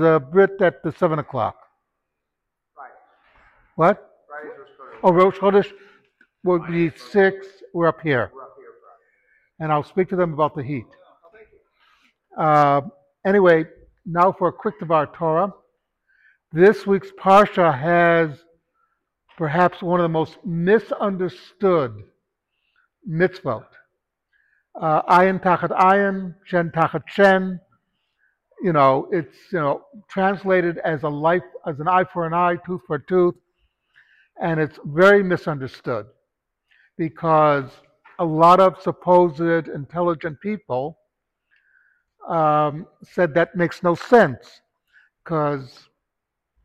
there's a Brit at the seven o'clock. Friday. What? Friday's Rosh Chodesh. Oh, Rosh Chodesh will be six. We're up here, We're up here Friday. and I'll speak to them about the heat. Uh, anyway, now for a quick Devar Torah. This week's Parsha has perhaps one of the most misunderstood mitzvot. Uh, ayin tachat ayin, shen tachat shen. You know, it's you know translated as a life as an eye for an eye, tooth for tooth, and it's very misunderstood because a lot of supposed intelligent people um, said that makes no sense because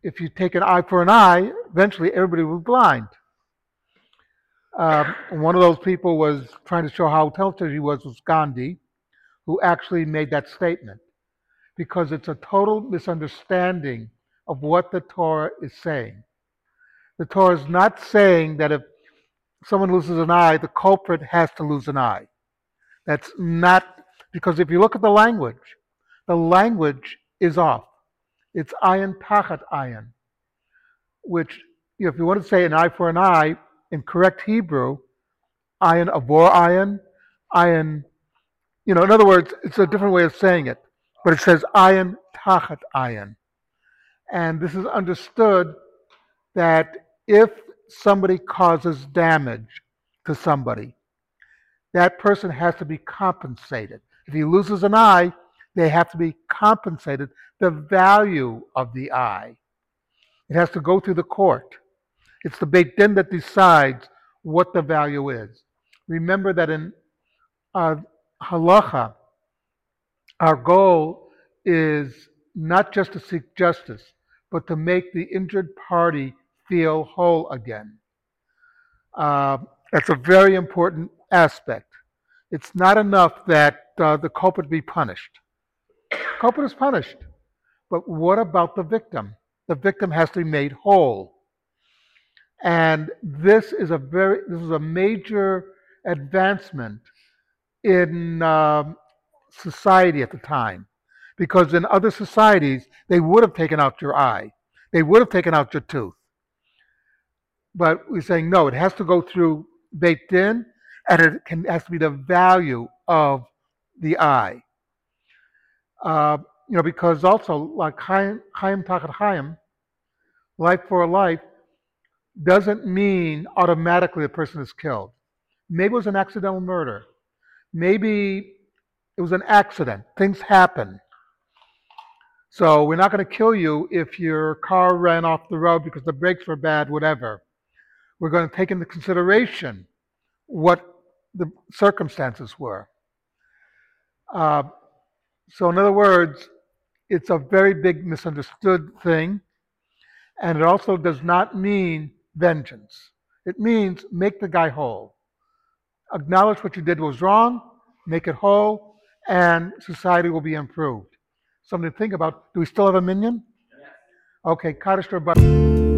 if you take an eye for an eye, eventually everybody will be blind. Um, one of those people was trying to show how intelligent he was was Gandhi, who actually made that statement because it's a total misunderstanding of what the Torah is saying. The Torah is not saying that if someone loses an eye, the culprit has to lose an eye. That's not because if you look at the language, the language is off. It's ayin tachat ayin, which if you want to say an eye for an eye in correct Hebrew, ayin avor ayin, ayin. You know, in other words, it's a different way of saying it, but it says ayin tachat ayin, and this is understood that if somebody causes damage to somebody, that person has to be compensated. If he loses an eye, they have to be compensated the value of the eye. It has to go through the court. It's the Beit Din that decides what the value is. Remember that in uh, halacha, our goal is not just to seek justice, but to make the injured party feel whole again. Uh, that's a very important aspect. It's not enough that uh, the culprit be punished. The Culprit is punished. But what about the victim? The victim has to be made whole. And this is a very this is a major advancement in um, society at the time, because in other societies they would have taken out your eye, they would have taken out your tooth. But we're saying no, it has to go through Beit Din, and it can, has to be the value of the eye. Uh, you know, because also like Chaim, Chaim Chaim, life for a life, doesn't mean automatically the person is killed. Maybe it was an accidental murder. Maybe it was an accident. Things happen. So we're not going to kill you if your car ran off the road because the brakes were bad, whatever. We're going to take into consideration what the circumstances were. Uh, so, in other words, it's a very big misunderstood thing, and it also does not mean vengeance. It means make the guy whole. Acknowledge what you did was wrong, make it whole, and society will be improved. Something to think about. Do we still have a minyan? Okay, Kaddish Rabban.